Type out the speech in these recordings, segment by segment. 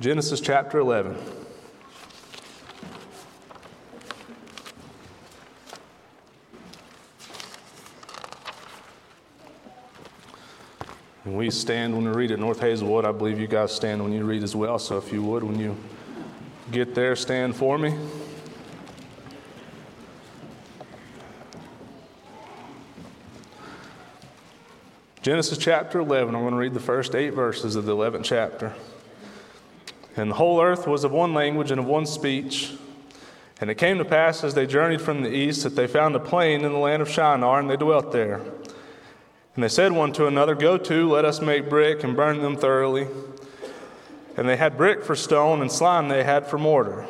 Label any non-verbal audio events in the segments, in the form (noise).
Genesis chapter 11. And we stand when we read at North Hazelwood. I believe you guys stand when you read as well. So if you would, when you get there, stand for me. Genesis chapter 11. I'm going to read the first eight verses of the 11th chapter. And the whole earth was of one language and of one speech. And it came to pass as they journeyed from the east that they found a plain in the land of Shinar, and they dwelt there. And they said one to another, Go to, let us make brick and burn them thoroughly. And they had brick for stone, and slime they had for mortar.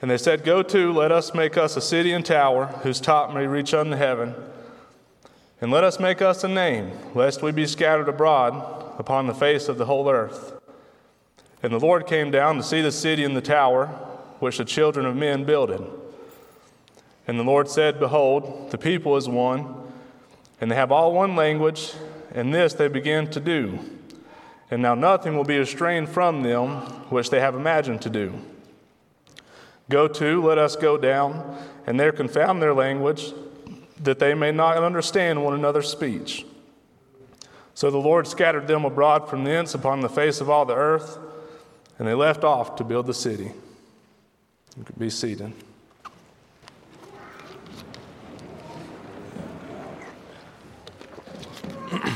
And they said, Go to, let us make us a city and tower, whose top may reach unto heaven. And let us make us a name, lest we be scattered abroad upon the face of the whole earth. And the Lord came down to see the city and the tower which the children of men builded. And the Lord said, Behold, the people is one, and they have all one language, and this they begin to do. And now nothing will be restrained from them which they have imagined to do. Go to, let us go down, and there confound their language that they may not understand one another's speech. So the Lord scattered them abroad from thence upon the face of all the earth, and they left off to build the city. You could be seated. (clears throat) I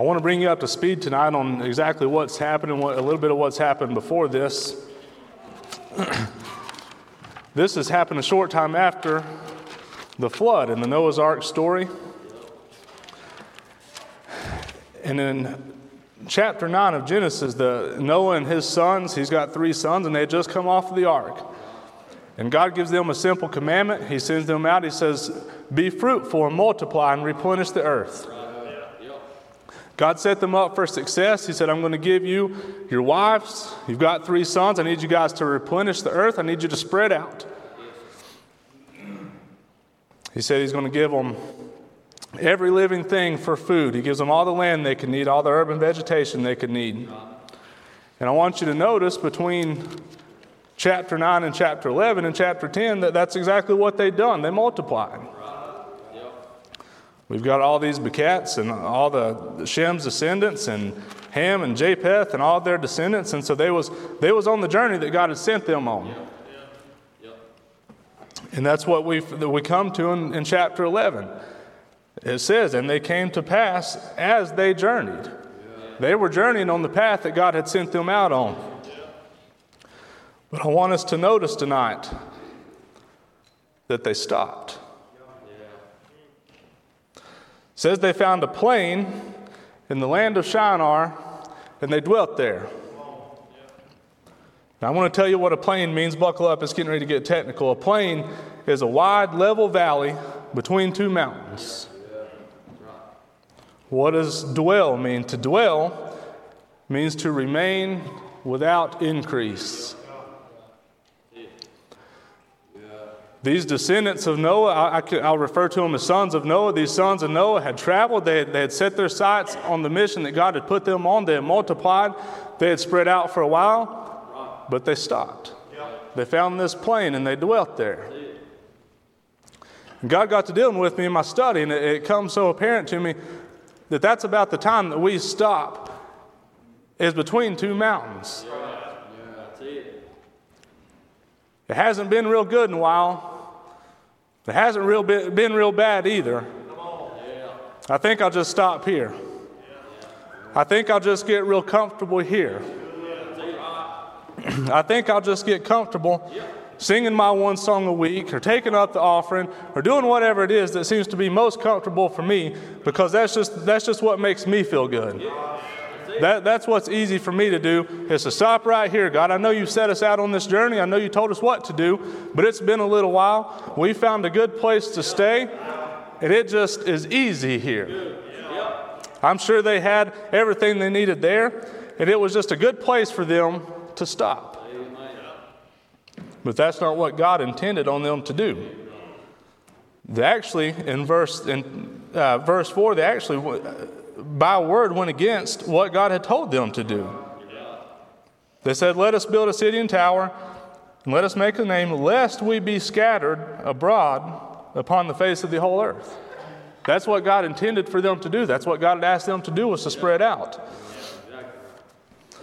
want to bring you up to speed tonight on exactly what's happened and what, a little bit of what's happened before this. (clears throat) This has happened a short time after the flood in the Noah's Ark story. And in chapter 9 of Genesis, the Noah and his sons, he's got three sons, and they had just come off of the ark. And God gives them a simple commandment. He sends them out. He says, Be fruitful and multiply and replenish the earth. God set them up for success. He said, I'm going to give you your wives. You've got three sons. I need you guys to replenish the earth. I need you to spread out. He said He's going to give them every living thing for food. He gives them all the land they can need, all the urban vegetation they could need. And I want you to notice between chapter 9 and chapter 11 and chapter 10 that that's exactly what they've done. They multiplied. We've got all these begats and all the Shem's descendants and Ham and Japheth and all their descendants. And so they was, they was on the journey that God had sent them on. And that's what we that we come to in, in chapter 11. It says, And they came to pass as they journeyed. They were journeying on the path that God had sent them out on. But I want us to notice tonight that they stopped says they found a plain in the land of Shinar and they dwelt there. Now, I want to tell you what a plain means. Buckle up, it's getting ready to get technical. A plain is a wide, level valley between two mountains. What does dwell mean? To dwell means to remain without increase. These descendants of Noah, I, will refer to them as sons of Noah. These sons of Noah had traveled. They had, they had set their sights on the mission that God had put them on. They had multiplied. They had spread out for a while, but they stopped. They found this plain and they dwelt there. God got to dealing with me in my study, and it, it comes so apparent to me that that's about the time that we stop, is between two mountains. It hasn't been real good in a while. It hasn't real been real bad either. I think I'll just stop here. I think I'll just get real comfortable here. (clears throat) I think I'll just get comfortable singing my one song a week or taking up the offering or doing whatever it is that seems to be most comfortable for me because that's just, that's just what makes me feel good. That, that's what's easy for me to do is to stop right here. God, I know you set us out on this journey. I know you told us what to do, but it's been a little while. We found a good place to stay, and it just is easy here. I'm sure they had everything they needed there, and it was just a good place for them to stop. But that's not what God intended on them to do. They actually, in verse, in, uh, verse 4, they actually by word went against what God had told them to do. They said, Let us build a city and tower, and let us make a name, lest we be scattered abroad upon the face of the whole earth. That's what God intended for them to do. That's what God had asked them to do was to spread out.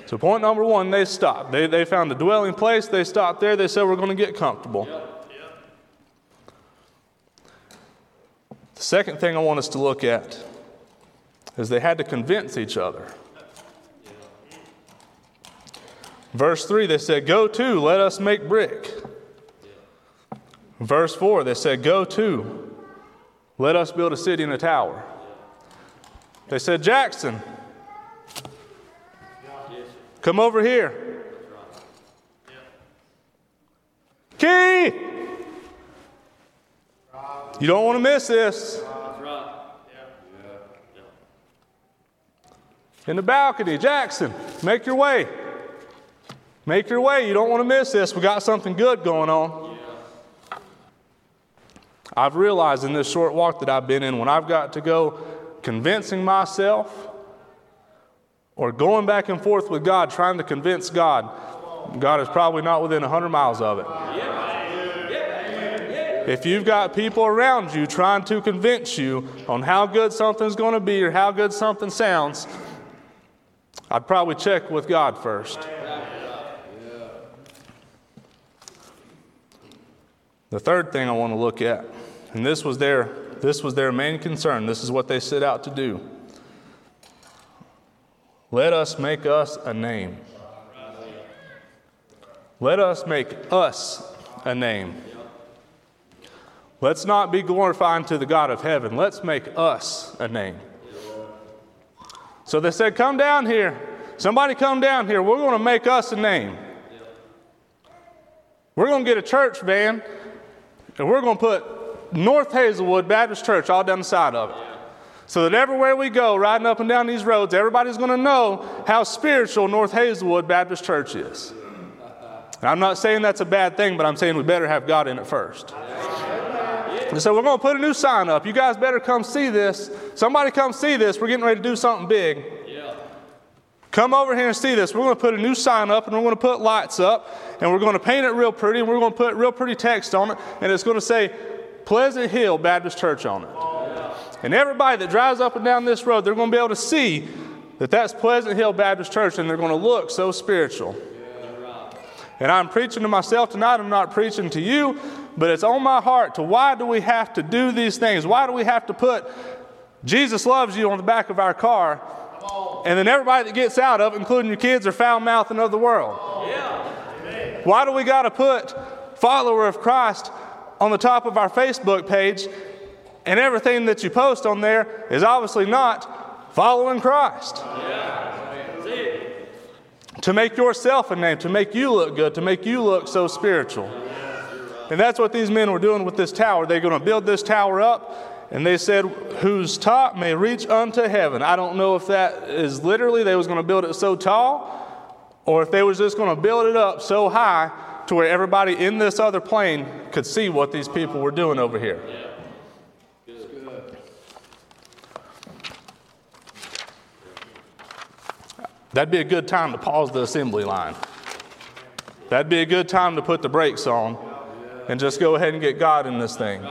So, point number one, they stopped. They, they found a dwelling place. They stopped there. They said, We're going to get comfortable. The second thing I want us to look at is they had to convince each other. Verse 3, they said, Go to, let us make brick. Verse 4, they said, Go to, let us build a city and a tower. They said, Jackson, come over here. Key! You don't want to miss this. In the balcony, Jackson, make your way. Make your way. You don't want to miss this. We got something good going on. I've realized in this short walk that I've been in, when I've got to go convincing myself or going back and forth with God, trying to convince God, God is probably not within 100 miles of it. If you've got people around you trying to convince you on how good something's going to be or how good something sounds, I'd probably check with God first. The third thing I want to look at, and this was their, this was their main concern, this is what they set out to do. Let us make us a name. Let us make us a name. Let's not be glorifying to the God of heaven. Let's make us a name. So they said, Come down here. Somebody come down here. We're going to make us a name. We're going to get a church van and we're going to put North Hazelwood Baptist Church all down the side of it. So that everywhere we go, riding up and down these roads, everybody's going to know how spiritual North Hazelwood Baptist Church is. And I'm not saying that's a bad thing, but I'm saying we better have God in it first. And so we're going to put a new sign up. You guys better come see this. Somebody come see this. We're getting ready to do something big. Come over here and see this. We're going to put a new sign up and we're going to put lights up and we're going to paint it real pretty and we're going to put real pretty text on it and it's going to say Pleasant Hill Baptist Church on it. And everybody that drives up and down this road, they're going to be able to see that that's Pleasant Hill Baptist Church and they're going to look so spiritual. And I'm preaching to myself tonight. I'm not preaching to you, but it's on my heart to why do we have to do these things? Why do we have to put Jesus loves you on the back of our car and then everybody that gets out of it, including your kids, are foul mouthing of the world. Why do we got to put follower of Christ on the top of our Facebook page and everything that you post on there is obviously not following Christ? To make yourself a name, to make you look good, to make you look so spiritual. And that's what these men were doing with this tower. They're going to build this tower up and they said, whose top may reach unto heaven. I don't know if that is literally they was going to build it so tall, or if they was just going to build it up so high to where everybody in this other plain could see what these people were doing over here. That'd be a good time to pause the assembly line. That'd be a good time to put the brakes on and just go ahead and get God in this thing.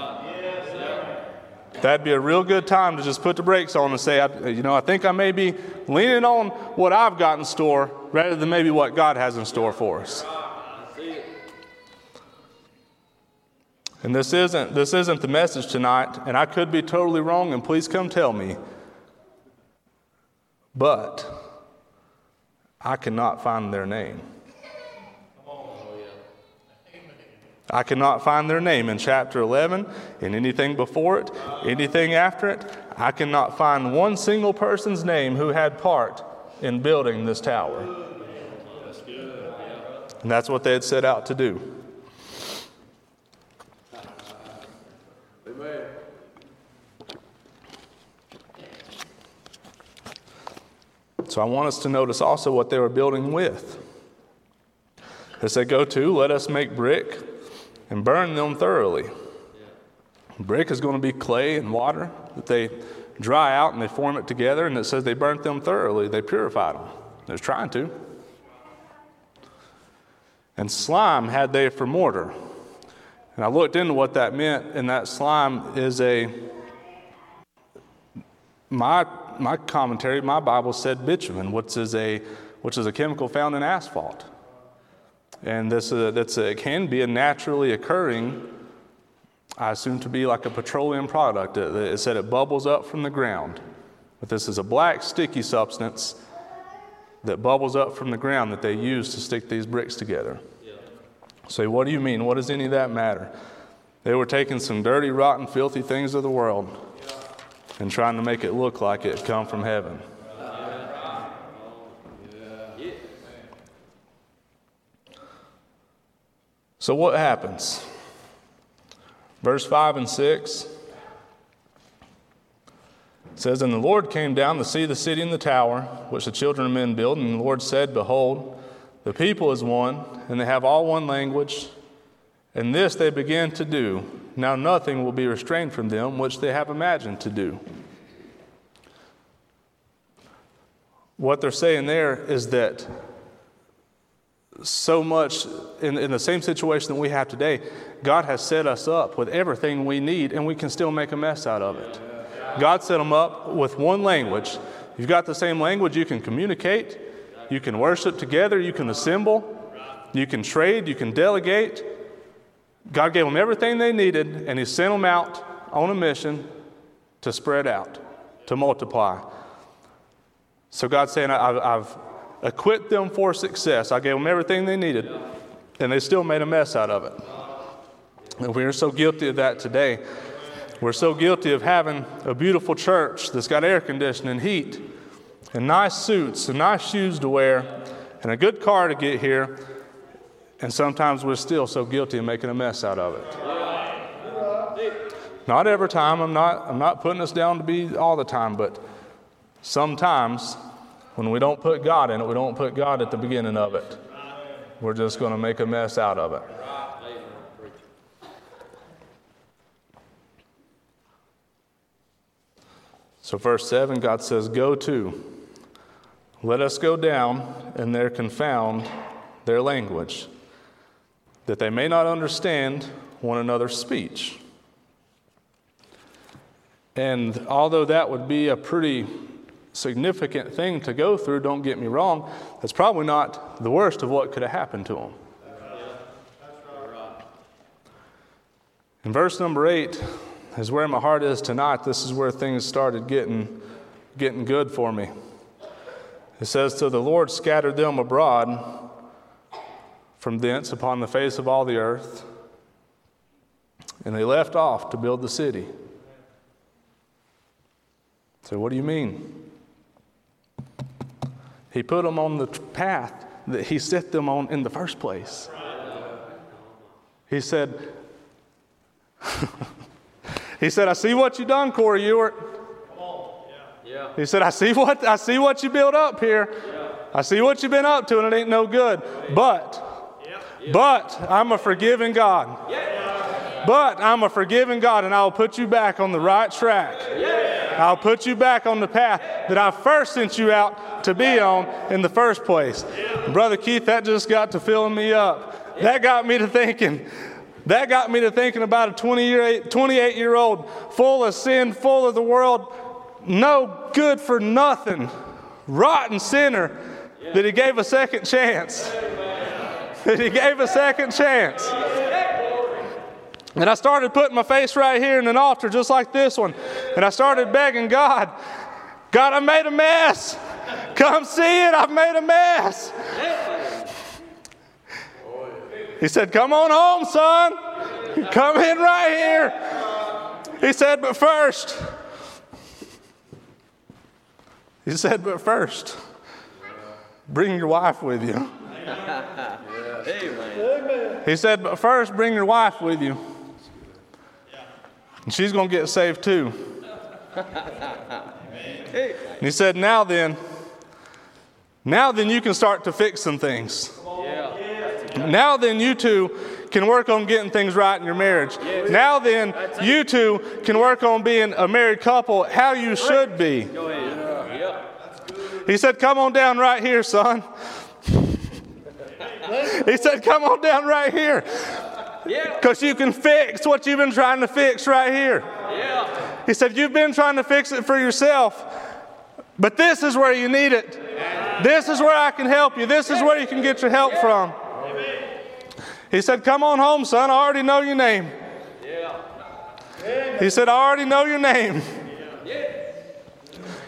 That'd be a real good time to just put the brakes on and say, you know, I think I may be leaning on what I've got in store rather than maybe what God has in store for us. And this isn't, this isn't the message tonight, and I could be totally wrong, and please come tell me. But I cannot find their name. I cannot find their name in chapter 11, in anything before it, anything after it. I cannot find one single person's name who had part in building this tower. And that's what they had set out to do. I want us to notice also what they were building with. They said, Go to, let us make brick and burn them thoroughly. Brick is going to be clay and water that they dry out and they form it together, and it says they burnt them thoroughly. They purified them. They was trying to. And slime had they for mortar. And I looked into what that meant, and that slime is a my my commentary, my Bible said bitumen, which is a which is a chemical found in asphalt. And this uh, that's a, it can be a naturally occurring, I assume to be like a petroleum product. It, it said it bubbles up from the ground, but this is a black sticky substance that bubbles up from the ground that they use to stick these bricks together. Say, what do you mean? What does any of that matter? They were taking some dirty, rotten, filthy things of the world and trying to make it look like it come from heaven. So, what happens? Verse 5 and 6 says, And the Lord came down to see the city and the tower, which the children of men build. And the Lord said, Behold, the people is one, and they have all one language. And this they begin to do. Now nothing will be restrained from them which they have imagined to do. What they're saying there is that so much in, in the same situation that we have today, God has set us up with everything we need, and we can still make a mess out of it. God set them up with one language. You've got the same language, you can communicate, you can worship together, you can assemble, you can trade, you can delegate. God gave them everything they needed, and He sent them out on a mission to spread out, to multiply. So God's saying, I've equipped them for success. I gave them everything they needed, and they still made a mess out of it. And we're so guilty of that today. We're so guilty of having a beautiful church that's got air conditioning, heat, and nice suits, and nice shoes to wear, and a good car to get here, and sometimes we're still so guilty of making a mess out of it. Not every time, I'm not, I'm not putting us down to be all the time, but sometimes when we don't put God in it, we don't put God at the beginning of it. We're just going to make a mess out of it. So, verse 7, God says, Go to, let us go down, and there confound their language that they may not understand one another's speech. And although that would be a pretty significant thing to go through, don't get me wrong, that's probably not the worst of what could have happened to them. In verse number 8 is where my heart is tonight. This is where things started getting, getting good for me. It says, So the Lord scattered them abroad from thence upon the face of all the earth. And they left off to build the city. So, what do you mean? He put them on the path that He set them on in the first place. He said, (laughs) He said, I see what you done, Corey Ewart. Yeah. He said, I see what I see what you built up here. Yeah. I see what you've been up to, and it ain't no good. But but I'm a forgiving God. But I'm a forgiving God, and I'll put you back on the right track. I'll put you back on the path that I first sent you out to be on in the first place. Brother Keith, that just got to filling me up. That got me to thinking. That got me to thinking about a 28 year old full of sin, full of the world, no good for nothing, rotten sinner that he gave a second chance (laughs) he gave a second chance. And I started putting my face right here in an altar just like this one. And I started begging God, God, I made a mess. Come see it. I've made a mess. He said, Come on home, son. Come in right here. He said, But first, he said, But first, bring your wife with you. Amen. He said, but first bring your wife with you. And she's going to get saved too. And he said, now then, now then you can start to fix some things. Now then you two can work on getting things right in your marriage. Now then, you two can work on being a married couple how you should be. He said, Come on down right here, son. He said, Come on down right here. Because you can fix what you've been trying to fix right here. He said, You've been trying to fix it for yourself, but this is where you need it. This is where I can help you. This is where you can get your help from. He said, Come on home, son. I already know your name. He said, I already know your name.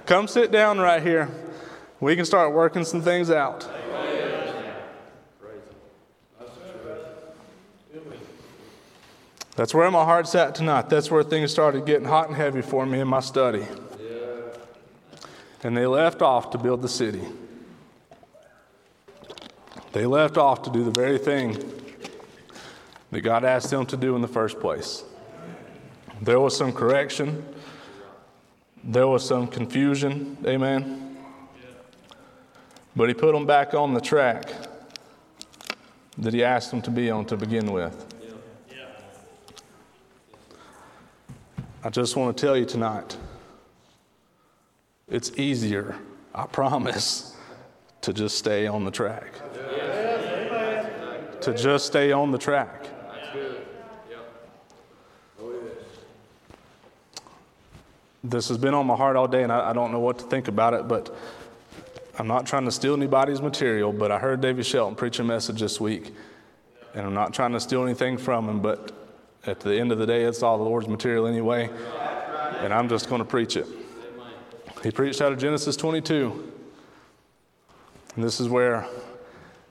Come sit down right here. We can start working some things out. That's where my heart's at tonight. That's where things started getting hot and heavy for me in my study. And they left off to build the city. They left off to do the very thing that God asked them to do in the first place. There was some correction, there was some confusion, amen. But He put them back on the track that He asked them to be on to begin with. I just want to tell you tonight it's easier, I promise, to just stay on the track. To just stay on the track. This has been on my heart all day, and I, I don't know what to think about it, but I'm not trying to steal anybody's material. But I heard David Shelton preach a message this week, and I'm not trying to steal anything from him, but at the end of the day, it's all the Lord's material anyway, and I'm just going to preach it. He preached out of Genesis 22. And this is where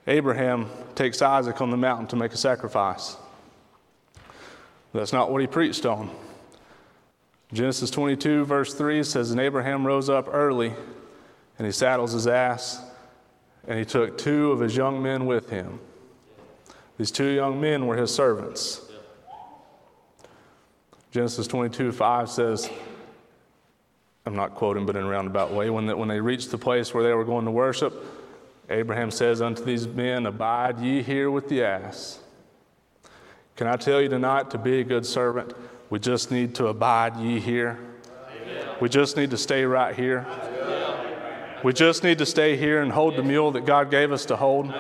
Abraham takes Isaac on the mountain to make a sacrifice. That's not what he preached on. Genesis 22, verse 3 says, And Abraham rose up early, and he saddles his ass, and he took two of his young men with him. These two young men were his servants. Genesis 22, 5 says, I'm not quoting, but in a roundabout way, when, when they reached the place where they were going to worship, Abraham says unto these men, Abide ye here with the ass. Can I tell you tonight, to be a good servant, we just need to abide ye here. Amen. We just need to stay right here. We just need to stay here and hold the mule that God gave us to hold.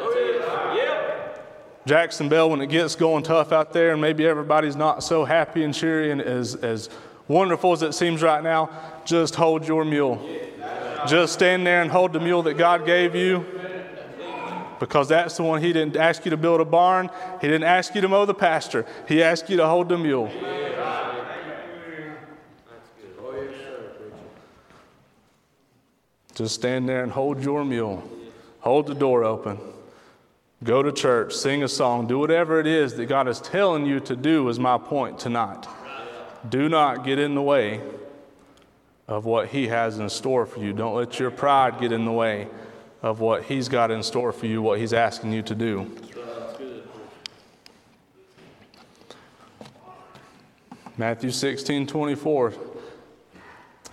Jacksonville, when it gets going tough out there and maybe everybody's not so happy and cheery and as, as wonderful as it seems right now, just hold your mule. Just stand there and hold the mule that God gave you because that's the one He didn't ask you to build a barn, He didn't ask you to mow the pasture, He asked you to hold the mule. Just stand there and hold your mule. Hold the door open. Go to church, sing a song, do whatever it is that God is telling you to do, is my point tonight. Do not get in the way of what He has in store for you. Don't let your pride get in the way of what He's got in store for you, what He's asking you to do. Matthew 16 24.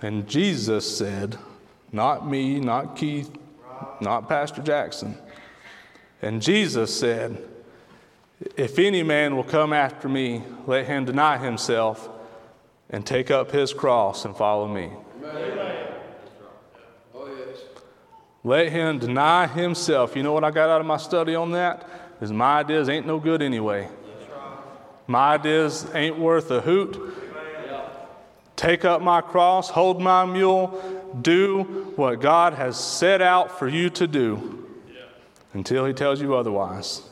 And Jesus said, Not me, not Keith, not Pastor Jackson. And Jesus said, If any man will come after me, let him deny himself and take up his cross and follow me. Let him deny himself. You know what I got out of my study on that? Is my ideas ain't no good anyway. My ideas ain't worth a hoot. Take up my cross, hold my mule, do what God has set out for you to do until he tells you otherwise.